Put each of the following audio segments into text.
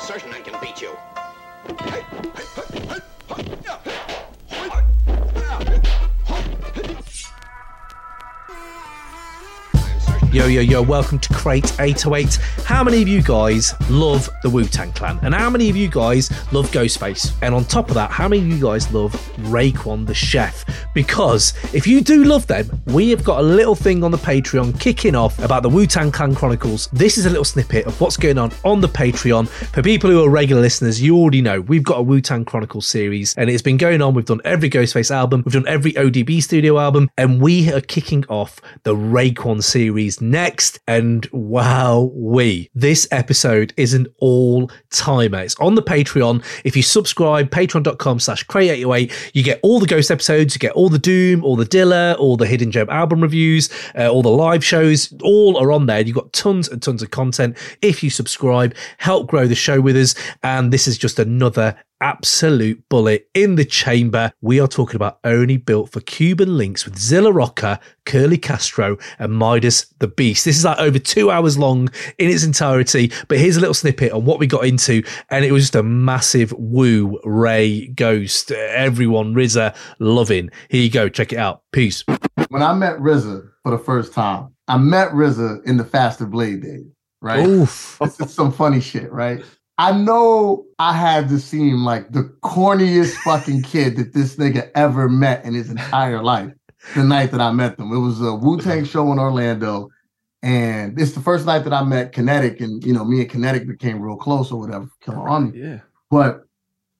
certain I can beat you. Yo, yo, yo, welcome to Crate 808. How many of you guys love the Wu Tang Clan? And how many of you guys love Ghostface? And on top of that, how many of you guys love Raekwon the Chef? Because if you do love them, we have got a little thing on the Patreon kicking off about the Wu Tang Clan Chronicles. This is a little snippet of what's going on on the Patreon. For people who are regular listeners, you already know we've got a Wu Tang Chronicles series and it's been going on. We've done every Ghostface album, we've done every ODB studio album, and we are kicking off the Raekwon series next. And wow, we this episode is an all timer. It's on the Patreon. If you subscribe, patreon.com slash crate808, you get all the ghost episodes, you get all the Doom, all the Dilla, all the Hidden Gem album reviews, uh, all the live shows, all are on there. You've got tons and tons of content. If you subscribe, help grow the show with us. And this is just another absolute bullet in the chamber. We are talking about Only Built for Cuban Linx with Zilla Rocca, Curly Castro, and MidaZ the Beast. This is like over two hours long in its entirety, but here's a little snippet on what we got into, and it was just a massive woo Ray Ghost. Everyone, RZA, loving. Here you go, check it out. Peace. When I met RZA for the first time, I met RZA in the Faster Blade days, right? Oof. This is some funny shit, right? I know I had to seem like the corniest fucking kid that this nigga ever met in his entire life. The night that I met them, it was a Wu Tang show in Orlando, and it's the first night that I met Kinetic, and you know, me and Kinetic became real close or whatever. Killarmy. Yeah. But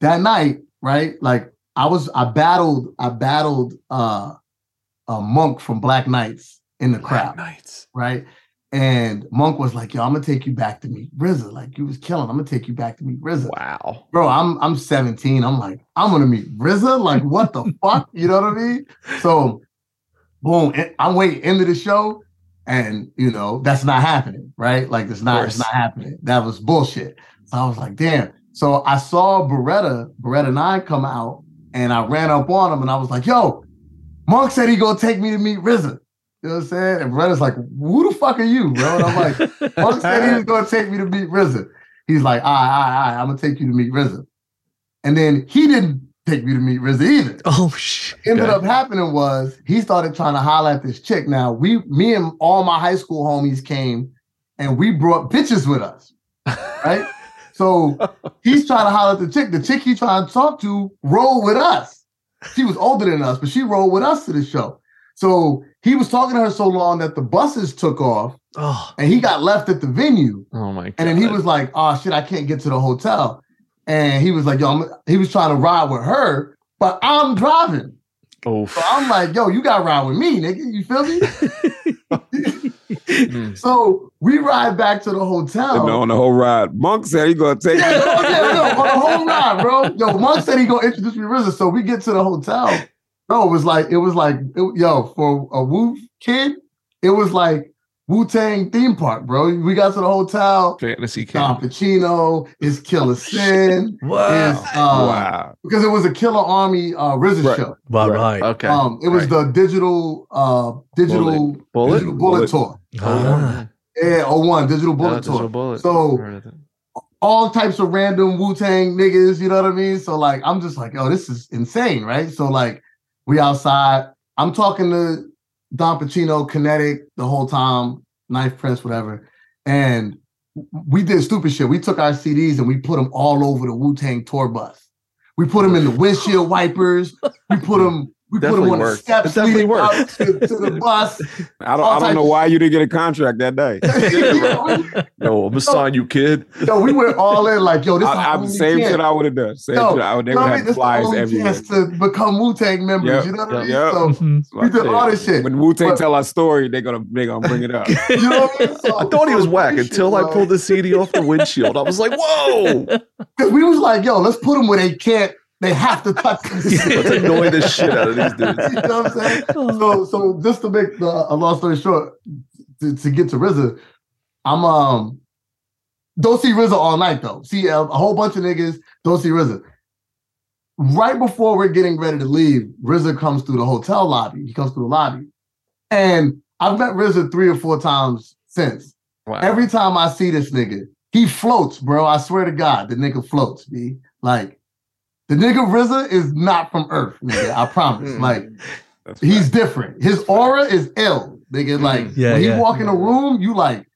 that night, right? Like I was, I battled, I battled uh a monk from Black Knights in the crowd, Nights. right? And Monk was like, "Yo, I'm gonna take you back to meet RZA. Like you was killing. I'm gonna take you back to meet RZA." Wow. Bro, I'm I'm 17. I'm like, I'm gonna meet RZA. Like, what the fuck? You know what I mean? So, boom. I'm waiting into the show, and you know that's not happening, right? Like, it's not it's not happening. That was bullshit. So I was like, damn. So I saw Beretta Beretta Nine come out, and I ran up on him, and I was like, yo, Monk said he gonna take me to meet RZA. You know what I'm saying? And Beretta's like, who the fuck are you, bro? And I'm like, Monk said he was gonna take me to meet RZA. He's like, all right, all right, all right, I'm gonna take you to meet RZA. And then he didn't take me to meet RZA either. Oh, shit. Ended up happening was he started trying to holler at this chick. Now we, me and all my high school homies came, and we brought bitches with us, right? so he's trying to holler at the chick. The chick he trying to talk to rolled with us. She was older than us, but she rolled with us to the show. So he was talking to her so long that the buses took off, Oh, and he got left at the venue. Oh my god. And then he was like, "Oh shit, I can't get to the hotel." And he was like, "Yo," I'm, he was trying to ride with her, but I'm driving. oh, So I'm like, "Yo, you got to ride with me, nigga. You feel me?" So we ride back to the hotel. And on the whole ride, Monk said he gonna take Yeah, me. no, yeah, no, on the whole ride, bro. Yo, Monk said he gonna introduce me to RZA. So we get to the hotel. Bro, it was like, it was like, it- yo, for a Wu kid, it was like Wu Tang theme park, bro. We got to the hotel. Fantasy Don King. Pacino, is Killa Sin, wow. is uh, wow. because it was a Killarmy uh RZA Right. show. Well, right. Okay. Um, it was the digital uh digital Bullet? digital bullet, Bullet. tour. Ah. Yeah, oh one digital bullet Yeah, tour. Digital Bullet. So- Heard of it. All types of random Wu Tang niggas, you know what I mean? So like, I'm just like, oh, this is insane, right? So like, we outside. I'm talking to Don Pacino, Kinetic, the whole time, Knife Prince, whatever, and we did stupid shit. We took our CDs and we put them all over the Wu Tang tour bus. We put them in the windshield wipers. We put them. We put them Definitely on the worked. steps It definitely worked. to, to the bus. I don't. I don't know why you didn't get a contract that day. No, I'm gonna sign you, kid. No, we went all in like, yo, this is I, our I, only same chance. shit I would have done. Same Yo, shit. I would. They You know would what I mean? have is the flyers everywhere. chance to become Wu Tang members. Yep, You know what I mean? yep. So we did all this shit. When Wu Tang tell our story, they gonna they gonna bring it up. You know what I mean? So, I thought he was whack until I pulled the CD off the windshield. I was like, whoa! Because we was like, yo, let's put him where they can't. They have to touch this shit. Let's annoy the shit out of these dudes. you know what I'm saying? So, so just to make the a long story short, to, to get to RZA, I'm um don't see RZA all night though. See a, a whole bunch of niggas don't see RZA. Right before we're getting ready to leave, RZA comes through the hotel lobby. He comes through the lobby, and I've met RZA three or four times since. Wow. Every time I see this nigga, he floats, bro. I swear to God, the nigga floats, B. Like the nigga RZA is not from Earth, nigga. I promise. Mm. Like That's he's fact. different. His aura is ill, nigga. Like Yeah, when he yeah. walk in a room, you like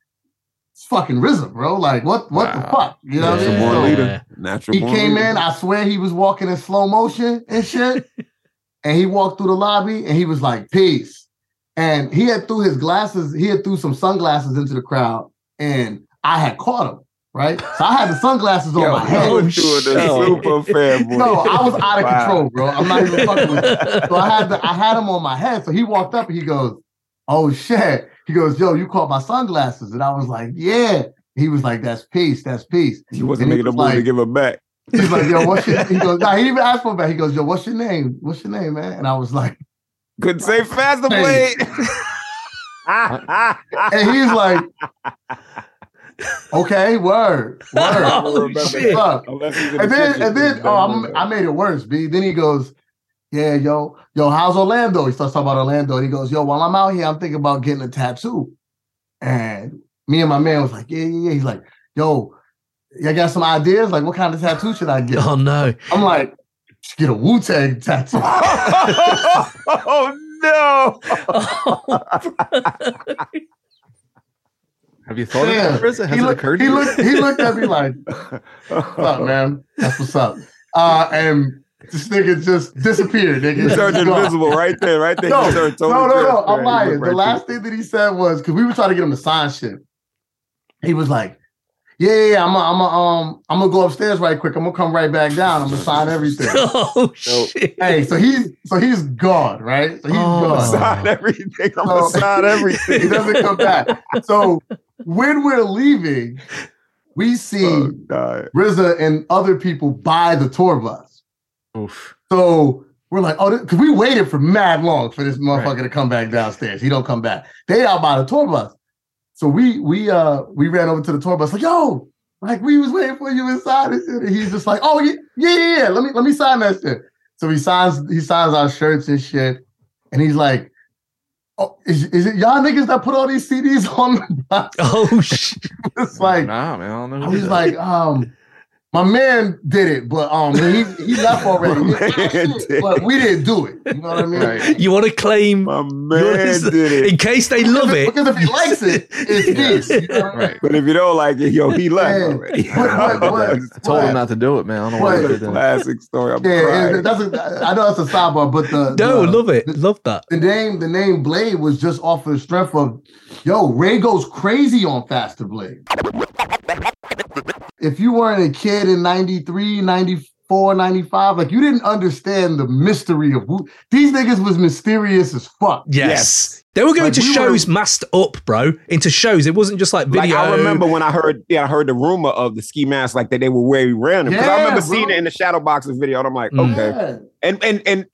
it's fucking RZA, bro. Like what? What the fuck? You know what I Natural mean? born leader. Natural he came leader. in. I swear he was walking in slow motion and shit. and he walked through the lobby and he was like, "Peace." And he had threw his glasses. He had threw some sunglasses into the crowd, and I had caught him. Right, so I had the sunglasses on Yo, my head. Doing super fanboy. No, I was out of Wow. control, bro. I'm not even fucking with you. So I had the, I had him on my head. So he walked up and he goes, "Oh shit." He goes, "Yo, you caught my sunglasses," and I was like, "Yeah." He was like, "That's peace. That's peace." He wasn't And making a was move to give it back. He's like, yo, what's your he goes, nah, he even asked for back. He goes, yo, what's your name? What's your name, man? And I was like, Couldn't say faster, blade. and he's like, okay, word, word. Oh, What's shit. up? Unless he's And then, and then, oh, I'm, I made it worse, B. Then he goes, yeah, yo, yo, how's Orlando? He starts talking about Orlando. And he goes, yo, while I'm out here, I'm thinking about getting a tattoo. And me and my man was like, yeah, yeah, yeah. He's like, yo, you got some ideas? Like, what kind of tattoo should I get? Oh no. I'm like, just get a Wu Tang tattoo. oh no! Have you thought Damn. of that, Has he, it looked, occurred he, to you? looked, he looked at me like, what's up, man? That's what's up. Uh, and this nigga just disappeared, nigga. You turned invisible right there, right there. No, you turned no, totally no, no. I'm lying. looked The right last thing that he said was because we were trying to get him to sign shit. He was like, "Yeah, yeah, yeah, I'm gonna, I'm gonna, um, I'm gonna go upstairs right quick. I'm gonna come right back down. I'm gonna sign everything." Oh shit. hey, so he's, so he's gone, right? So he's Oh. there. gone. Sign everything. I'm So- gonna sign everything. he doesn't come back. So when we're leaving, we see Oh, God. RZA and other people buy the tour bus. Oof. So we're like, oh, because we waited for mad long for this motherfucker to come back downstairs. He don't come back. They out by the tour bus. So we we uh we ran over to the tour bus like, yo, like we was waiting for you inside. And he's just like, oh yeah, yeah, yeah, yeah. Let me let me sign that shit. So he signs he signs our shirts and shit. And he's like, oh, is, is it y'all niggas that put all these CDs on the bus? Oh shit. It's like nah, man. I don't know. I who was like, um, my man did it, but um, he he left already. My man shit, did but we didn't do it. You know what I mean? Right. You want to claim My man yours did it. in case they love it. Because if he likes it, it's his. You know what I mean? But if you don't like it, yo, he left Yeah. already. What- what- what- I told him not to do it, man. I don't know why What? he did that. Classic story. I'm Yeah, crying. that's a, I know that's a sidebar, but the No, the, love it. the- Love that. the name the name Blade was just off of the strength of yo, Ray goes crazy on Faster Blade. If you weren't a kid in 93, 94, 95, like you didn't understand the mystery of who these niggas was mysterious as fuck. Yes. Yes. They were going Like, to we shows were- masked up, bro. Into shows. It wasn't just like Like video. I remember when I heard, yeah, I heard the rumor of the ski mask, like that they were very random. Because I remember bro. seeing it in the Shadow Boxers video, and I'm like, Mm. okay. Yeah. And and and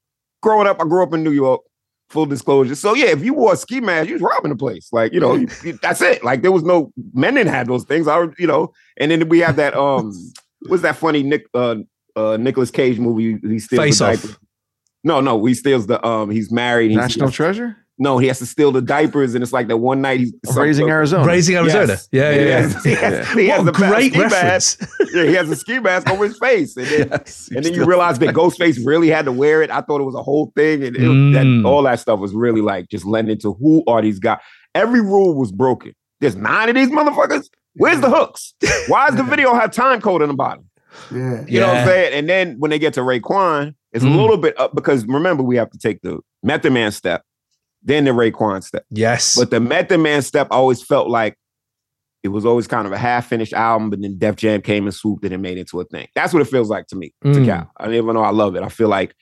growing up, I grew up in New York. Full disclosure. So yeah, if you wore a ski mask, you was robbing the place. Like you know, you- you- that's it. Like there was no men didn't have those things. I you know. And then we have that um, what's that funny Nick uh uh Nicholas Cage movie? He steals Face the Off. No, no, he steals the um. He's married. He's, National Treasure? No, he has to steal the diapers, and it's like that one night he's Raising Arizona. Raising Arizona. Yes. Yeah, yeah, He yeah. has, he has, he has What a the great ski mask. Yeah, he has a ski mask over his face, and then Yes. and then you realize that Ghostface really had to wear it. I thought it was a whole thing, and it, Mm. that, all that stuff was really like just lending to who are these guys. Every rule was broken. There's nine of these motherfuckers. Where's the hooks? Why does the video have time code in the bottom? Yeah. You know what I'm saying? And then when they get to Raekwon, it's Mm. a little bit up because remember we have to take the Method Man step, then the Raekwon step. Yes. But the Method Man step always felt like it was always kind of a half-finished album, but then Def Jam came and swooped it and made it into a thing. That's what it feels like to me, to Mm. Cal. I even know I love it. I feel like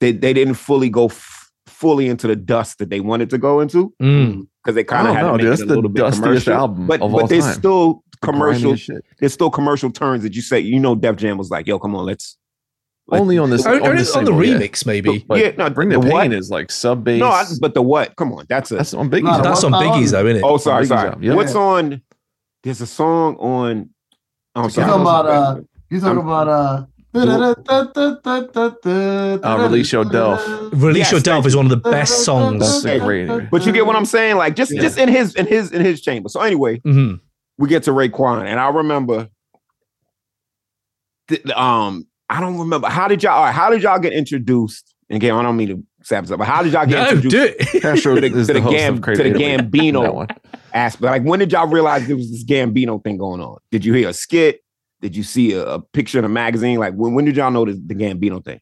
they, they didn't fully go f- fully into the dust that they wanted to go into Mm. because they kind of had know, to make dude. it a little bit dustiest commercial. album But of but all there's time. still commercial. shit. There's still commercial turns that you say. You know, Def Jam was like, "Yo, come on, let's." Let's- Only on this. Only- on, only this on the single, yeah. remix, maybe. But Yeah, no, Bring the, the Pain what? is like sub bass. No, I, but the what? Come on, that's a. that's on Biggie's. No. That's on Biggie's, on- though, isn't it? oh, sorry, sorry. yeah. What's on? There's a song on. Oh, You sorry. talking about uh you talking I'm- about uh Uh, Release Your Delf. Release Yes, Your thank Delf is one of the best songs. That's a great. But you get what I'm saying? Like just Yeah. just in his in his in his chamber. So anyway, Mhm. we get to Raekwon, and I remember, th- um, I don't remember how did y'all all right, how did y'all get introduced? And again, I don't mean to sap this up, but how did y'all get No, introduced. Castro to the- to the, the Gam- to the Gambino. That one. aspect? Like, when did y'all realize there was this Gambino thing going on? Did you hear a skit? Did you see a, a picture in a magazine? Like, when, when did y'all know the, the Gambino thing?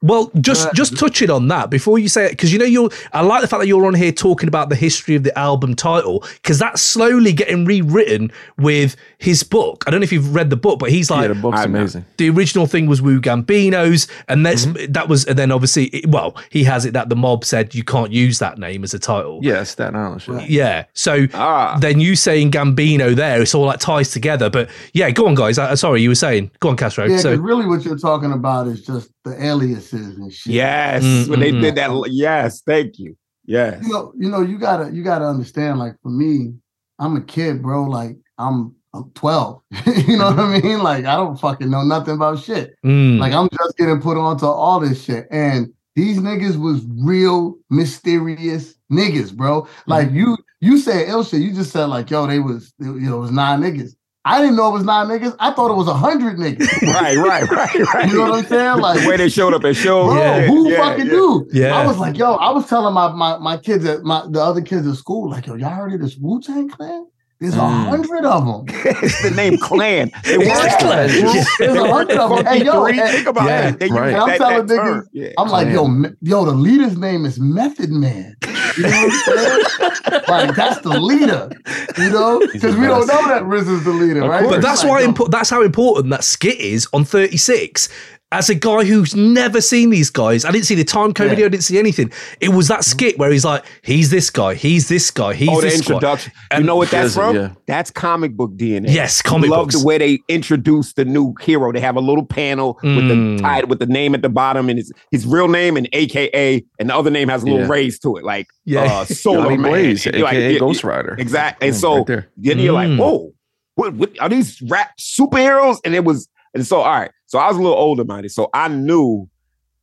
Well, just Uh, just touching on that before you say it, because you know you're. I like the fact that you're on here talking about the history of the album title, because that's slowly getting rewritten with his book. I don't know if you've read the book, but he's Yeah, like the book's I'm amazing. the original thing was Wu Gambino's, and that's Mm-hmm. that was, and then obviously, it- well, he has it that the mob said you can't use that name as a title. Yeah, Staten Island shit. Right. yeah. So Ah, then you saying Gambino there, it's all like ties together. But yeah, go on, guys. I, sorry, you were saying, go on, Castro. Yeah, because so really what you're talking about is just the aliases and shit. yes, Mm, when they mm, did that. Yes, thank you. Yes. You know, you know, you gotta you gotta understand, like for me, I'm a kid, bro. Like I'm I'm 12. you know what I mean? Like I don't fucking know nothing about shit. mm, Like I'm just getting put onto all this shit. And these niggas was real mysterious niggas, bro. Like you you said ill shit. You just said like, yo, they was you know, it was nine niggas. I didn't know it was nine niggas. I thought it was a hundred niggas. right, right, right, right. You know what I'm saying? Like the way they showed up at shows. Bro, Yeah, who yeah, fucking yeah. knew? Yeah. I was like, yo, I was telling my my, my kids at my the other kids at school, like, yo, y'all heard of this Wu Tang Clan? There's a Mm. hundred of them. it's the name Clan. They It's Clan. Yeah. There's a weren't hundred of them. Funky Hey, yo, Three. and- think about Yeah. it. They Right. And I'm that- telling that niggas- Yeah. I'm like, yo, me- yo, the leader's name is Method Man. You know what I'm saying? like that's the leader. You know, because we don't know that Riz is the leader, right? But that's Like, why yo, impo- that's how important that skit is on 36. As a guy who's never seen these guys, I didn't see the time code Yeah. video, I didn't see anything. It was that skit where he's like, he's this guy, he's this guy, he's Oh, the this guy. introduction. You know what that's from? yeah. That's comic book DNA. Yes, comic Love books. the way they introduce the new hero. They have a little panel with Mm. the title with the name at the bottom and his his real name and AKA, and the other name has a little Yeah. raise to it, like Yeah. uh, Solar Johnny Man. Blaze, And you're like, aka Ghost Rider. Exactly. And so right then you're Mm. like, whoa, what, what are these rap superheroes? And it was, and so all right. So I was a little older minded. So I knew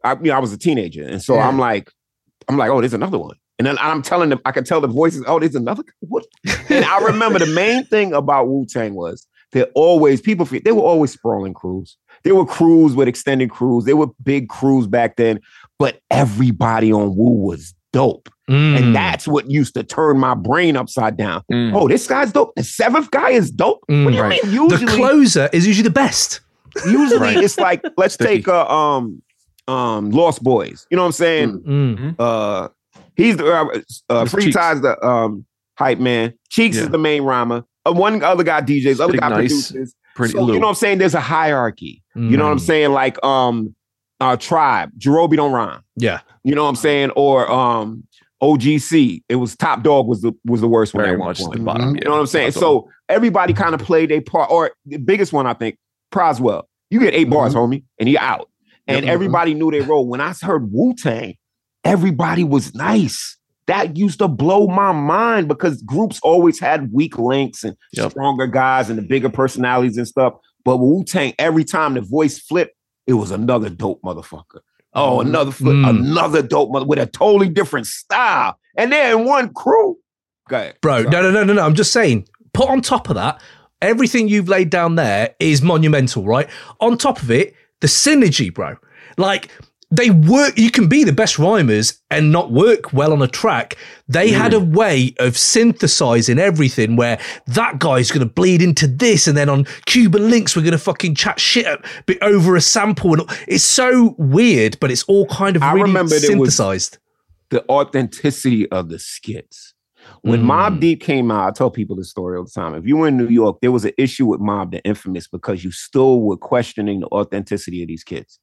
I you know, I was a teenager. And so Yeah. I'm like, I'm like, oh, there's another one. And then I'm telling them, I can tell the voices, oh, there's another what? And I remember the main thing about Wu-Tang was that always people they were always sprawling crews. There were crews with extended crews. There were big crews back then, but everybody on Wu was dope. Mm. And that's what used to turn my brain upside down. Mm. Oh, this guy's dope. The seventh guy is dope. Mm, what do you right. mean? the closer is usually the best. Usually Right. it's like let's Sticky. take uh, um um Lost Boyz. You know what I'm saying? Mm. Uh, he's the uh, uh Free Cheeks. Ties the um hype man. Cheeks Yeah. is the main rhymer. Uh, one other guy DJs, other Big guy Nice. produces. Pretty So, you know what I'm saying? There's a hierarchy. You know what I'm Mm. saying? Like um uh Tribe, Jarobi don't rhyme. Yeah. You know what I'm saying? Or um OGC. It was Top Dog was the was the worst one. very at one the bottom. Mhm. You know what I'm saying? That's all. So everybody kind of played a part, or the biggest one, I think, Proswell. You get 8 bars, homie, and you're out. And Yep. everybody knew their role. When I heard Wu Tang, everybody was nice. That used to blow my mind because groups always had weak links and Yep. stronger guys and the bigger personalities and stuff. But Wu Tang, every time the voice flipped, it was another dope motherfucker. Oh, Mhm. another flip, Mm. another dope mother with a totally different style. And they're in one crew. Go ahead. Bro, Sorry. no, no, no, no, no. I'm just saying, put on top of that, everything you've laid down there is monumental, right? On top of it, the synergy, bro. Like, they work, you can be the best rhymers and not work well on a track. They had a mm. way of synthesizing everything where that guy's going to bleed into this, and then on Cuban Linx, we're going to fucking chat shit up- bit over a sample. And it's so weird, but it's all kind of I really remember there was- synthesized. the authenticity of the skits. When Mm. Mobb Deep came out, I tell people this story all the time. If you were in New York, there was an issue with Mobb, the infamous, because you still were questioning the authenticity of these kids.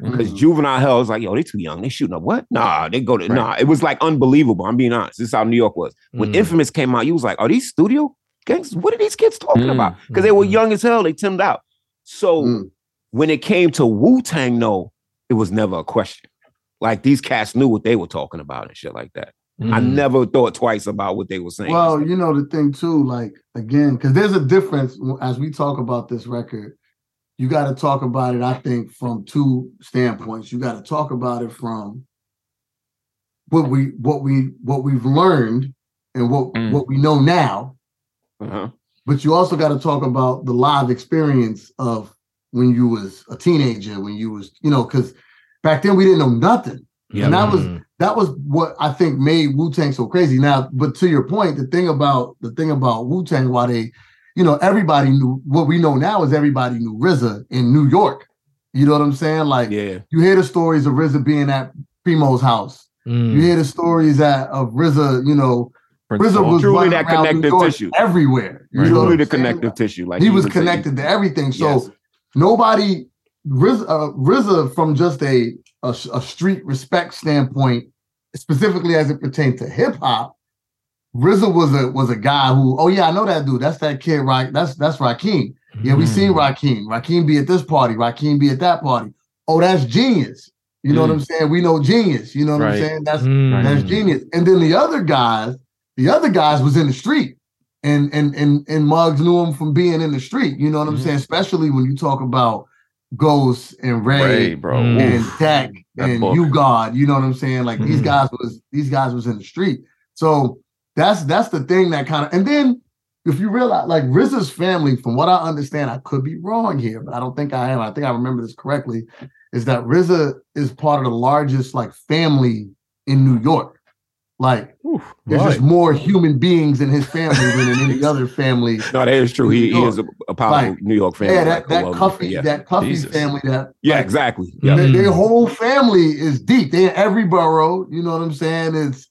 Because Mhm. Juvenile Hell was like, yo, they too young. They shooting up what? Nah, they go to Right. nah. It was like unbelievable. I'm being honest. This is how New York was. When Mm. Infamous came out, you was like, are these studio gangs? What are these kids talking Mm. about? Because they were Mm. young as hell. They timmed out. So Mm. when it came to Wu Tang, no, it was never a question. Like these cats knew what they were talking about and shit like that. I Mm. never thought twice about what they were saying. Well, you know the thing too, like again, because there's a difference as we talk about this record. You got to talk about it, I think, from two standpoints. You got to talk about it from what we what we what we've learned and what Mm. what we know now, uh-huh. but you also got to talk about the live experience of when you was a teenager, when you was, you know, because back then we didn't know nothing. And that was Mm. That was what I think made Wu Tang so crazy. Now, but to your point, the thing about the thing about Wu Tang, why they, you know, everybody knew what we know now is everybody knew RZA in New York. You know what I'm saying? Like Yeah. you hear the stories of RZA being at Primo's house. Mm. You hear the stories that of RZA, you know, RZA was Truly running that around New connective York tissue. everywhere. You Right. know Truly the saying? connective tissue. Like he was would say. connected to everything. So Yes. nobody RZA, uh, RZA from just a, a a street respect standpoint, specifically as it pertained to hip hop, RZA was a was a guy who, oh yeah, I know that dude. That's that kid, right? That's that's Rakim. Yeah, we seen Mm. Rakim. Rakim be at this party. Rakim be at that party. Oh, that's genius. You know what I'm saying? We know genius. You know what I'm saying? That's Mm. that's genius. And then the other guys, the other guys was in the street. And and and and Muggs knew him from being in the street. You know what I'm Mhm. saying? Especially when you talk about Ghost and Ray, Ray, bro. Mm. and Oof. Tech and book. You God. You know what I'm saying? Like these Mhm. guys was these guys was in the street. So that's that's the thing that kind of and then if you realize like RZA's family, from what I understand, I could be wrong here, but I don't think I am. I think I remember this correctly. Is that RZA is part of the largest like family in New York? Like Oof. there's Right. just more human beings in his family than in any other family. No, that is true. He, New he is a, a powerful Like, New York family. yeah, like that that Cuffy, yeah. that Cuffy Jesus. family, that yeah, like, exactly. Yeah. their, their whole family is deep. They in every borough. You know what I'm saying? It's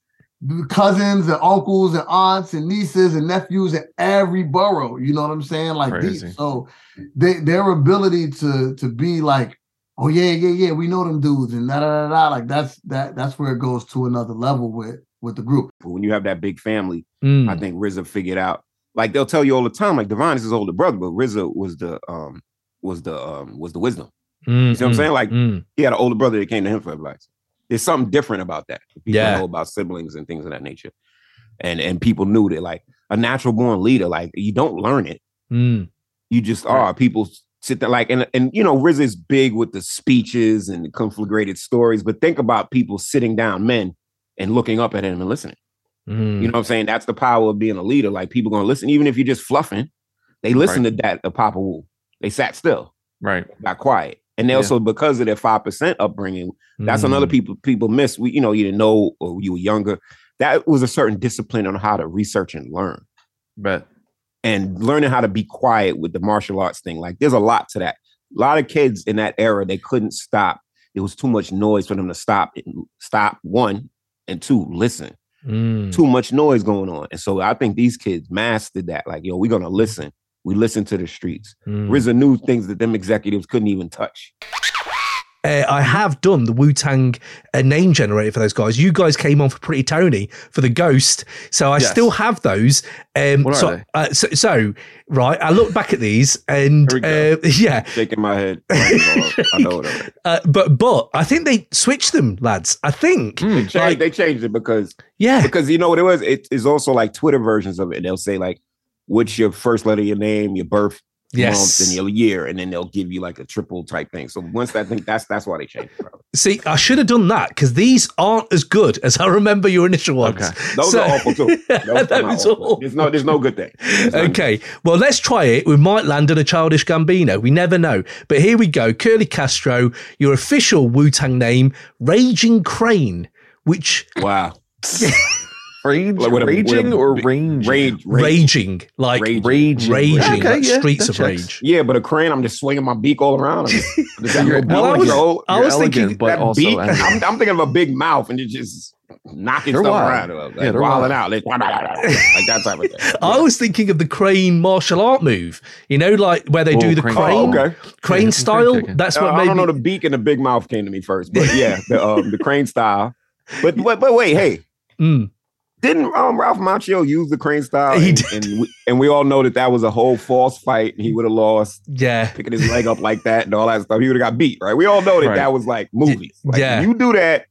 cousins and uncles and aunts and nieces and nephews in every borough. You know what I'm saying? Like Crazy. deep. So they, their ability to to be like, oh yeah, yeah, yeah, we know them dudes and da da da da. Like that's that that's where it goes to another level with with the group. When you have that big family, Mm. I think RZA figured out. Like they'll tell you all the time, like Divine is his older brother, but RZA was the um was the um was the wisdom. Mm, You see what I'm mm, saying? Like mm. he had an older brother that came to him for advice. There's something different about that. People Yeah. know about siblings and things of that nature. And and people knew that like a natural born leader, like you don't learn it. Mm. You just Right. are. People sit there like and and you know, RZA is big with the speeches and the conflagrated stories, but think about people sitting down, men, and looking up at him and listening. Mm. You know what I'm saying? That's the power of being a leader. Like people gonna listen, even if you're just fluffing, they listen to that of Papa Wu. They sat still, Right. got quiet. And they Yeah. also because of their five percent upbringing, that's another Mm. people people miss. We, you know, you didn't know or you were younger. That was a certain discipline on how to research and learn. Bet. And learning how to be quiet with the martial arts thing. Like there's a lot to that. A lot of kids in that era, they couldn't stop. It was too much noise for them to stop stop one and two, listen Mm. too much noise going on. And so I think these kids mastered that. Like, yo, we're gonna listen. We listen to the streets. Mm. RZA knew things that them executives couldn't even touch. Uh, I have done the Wu Tang uh, name generator for those guys. You guys came on for Pretty Tony for the Ghost, so I Yes. still have those. Um, What are so, they? Uh, so, so, right, I look back at these, and uh, yeah, Shaking my head. I know what uh, but but I think they switched them, lads. I think, Mm. They, Like- they changed it because yeah, because you know what it was. It is also like Twitter versions of it. They'll say like, "What's your first letter of your name, your birth month, yes. and your year," and then they'll give you like a triple type thing. So once that thing, that's that's why they changed it. See, I should have done that because these aren't as good as I remember your initial ones. Okay. Those So- are awful too. Those That was awful. awful. There's no there's no good thing. Okay, well, let's try it. We might land on a childish Gambino. We never know. But here we go. Curly Castro, your official Wu Tang name, Raging Crane, which Wow. Rage, Like with a- with a raging or big- range? Rage, rage, raging, like Raging. Raging. raging, Okay, like yeah, streets of checks. rage. Yeah, but a crane, I'm just swinging my beak all around. I'm just, got You're- no I was- control. I was thinking but that also beak. I'm, I'm thinking of a big mouth and it just knocking They're stuff wild. around. Like, Yeah, they're wilding wild. out. Like, like that type of thing. I was thinking of the crane martial art move, you know, like where they Oh, do the crane crane, Oh, okay. crane Yeah, style. crane kicking. That's Uh, what I made don't know the beak and the big mouth came to me first, but yeah, the um, crane style. But but, but wait, hey, Mm. Didn't um, Ralph Macchio use the crane style? He and, did. and we, and we all know that that was a whole false fight, and he would have lost. Yeah, Picking his leg up like that and all that stuff, he would have got beat, right? We all know that Right. that was like movies. Like, Yeah. you do that.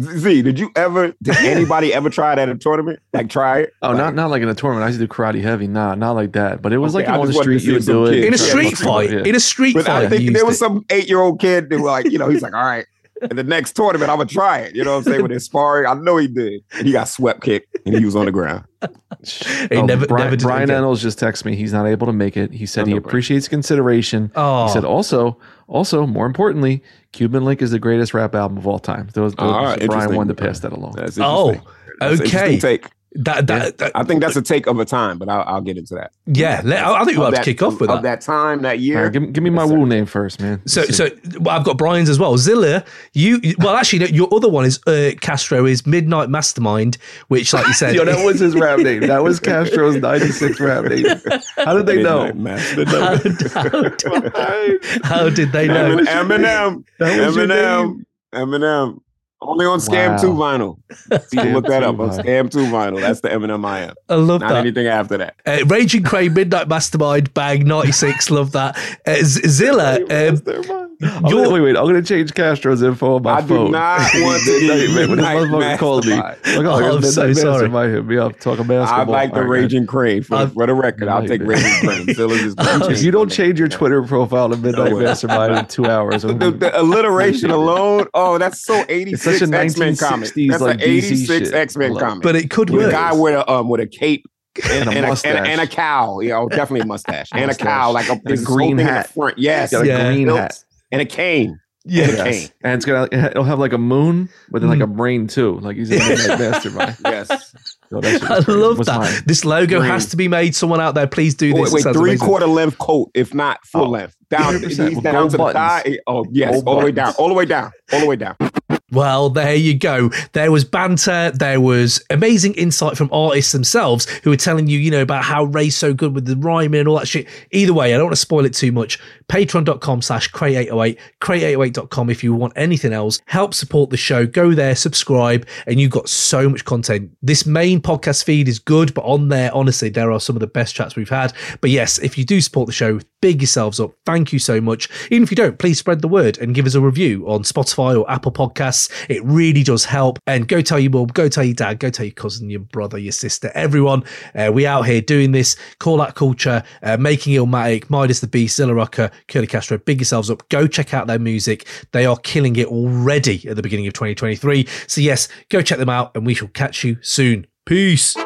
Z, did you ever? Did anybody ever try that at a tournament? Like try it? Oh, Like, not not like in a tournament. I used to do karate heavy. Nah, not like that. But it was Okay, like on the just wanted to street. You would do it. in a street fight, in a street But fight. I think there was it. some eight year old kid that were like, you know, he's like, all right, in the next tournament, I'm gonna try it. You know what I'm saying? With his sparring, I know he did, and he got swept kicked, and he was on the ground. He Oh, never, Brian, never Brian again. Reynolds just texted me. He's not able to make it. He said I he know, Brian. appreciates consideration. Oh, He said also, also more importantly, Cuban Link is the greatest rap album of all time. Those, those All right, Brian wanted to pass that along. That's Oh. That's okay. take. That, that, that- I think that's a take of a time, but I'll, I'll get into that. yeah. let- I I think we'll Of have to kick off with of that. that time, that year. right, give, give me my Yes, sir. Name first, man. So, so well, I've got Brian's as well. Zilla, you, you- well, actually, no, your other one is uh, Castro is Midnight Mastermind, which, like you said, Yo, that was his rap name. That was Castro's 96 rap name. How did they know? Master. how, how, how did they know? Emin- Eminem. That was your Eminem. name? Eminem. Only on Scam Wow. 2 vinyl. People Scam look that up on. Scam 2 vinyl. That's the Eminem I am. I love Not that. anything after that. Uh, Raging Crane, Midnight Mastermind, Bang, 96, love that. Uh, Z- Zilla, um, I'm gonna, wait, wait. I'm gonna change Castro's info on my I do not want to Midnight- be when this motherfucker called me. Mastermind. Like, Oh, oh, I'm I'm so sorry. Might hit me up talking I like the All right, Raging Crane. For, I've- for the record, I'll take Raging Crane. Still is If you don't change your Twitter profile to Midnight No way. Mastermind in two hours, The, the, the alliteration alone, oh, that's so 86 It's such a X-Men comic. 1960s, That's like, an 86. X-Men I love it. comic. but it could with a work. guy with a um with a cape and, And a and, a, and, a, mustache. and a cowl. Yeah, oh, definitely a mustache. and a Mustache. cowl, like a, a green hat. the front. Yes. Got a Yeah. green Built- hat. And a cane. Yeah. And a Yes. cane. And it's gonna it'll have like a moon with like a hmm. brain too. Like he's a midnight mastermind. Yes. Yo, I love What's that. mine? This logo Green. has to be made. Someone out there, please do Oh, this. wait, wait three amazing. quarter length coat, if not full Oh, length. Down, 100% knees with down gold to the thigh. Oh, yes, Gold all the way down, all the way down, all the way down. Well, there you go. There was banter. There was amazing insight from artists themselves who were telling you, you know, about how Ray's so good with the rhyming and all that shit. Either way, I don't want to spoil it too much. Patreon.com slash Crate808, Crate808.com if you want anything else. Help support the show. Go there, subscribe, and you've got so much content. This main podcast feed is good, but on there, honestly, there are some of the best chats we've had. But yes, if you do support the show, big yourselves up. Thank you so much. Even if you don't, please spread the word and give us a review on Spotify or Apple Podcasts. It really does help. And go tell your mum, go tell your dad, go tell your cousin, your brother, your sister, everyone. Uh, we out here doing this. Call that culture, uh, making Illmatic, MidaZ the Beast, Zilla Rocca, Curly Castro. Big yourselves up. Go check out their music. They are killing it already at the beginning of 2023. So yes, go check them out, and we shall catch you soon. Peace.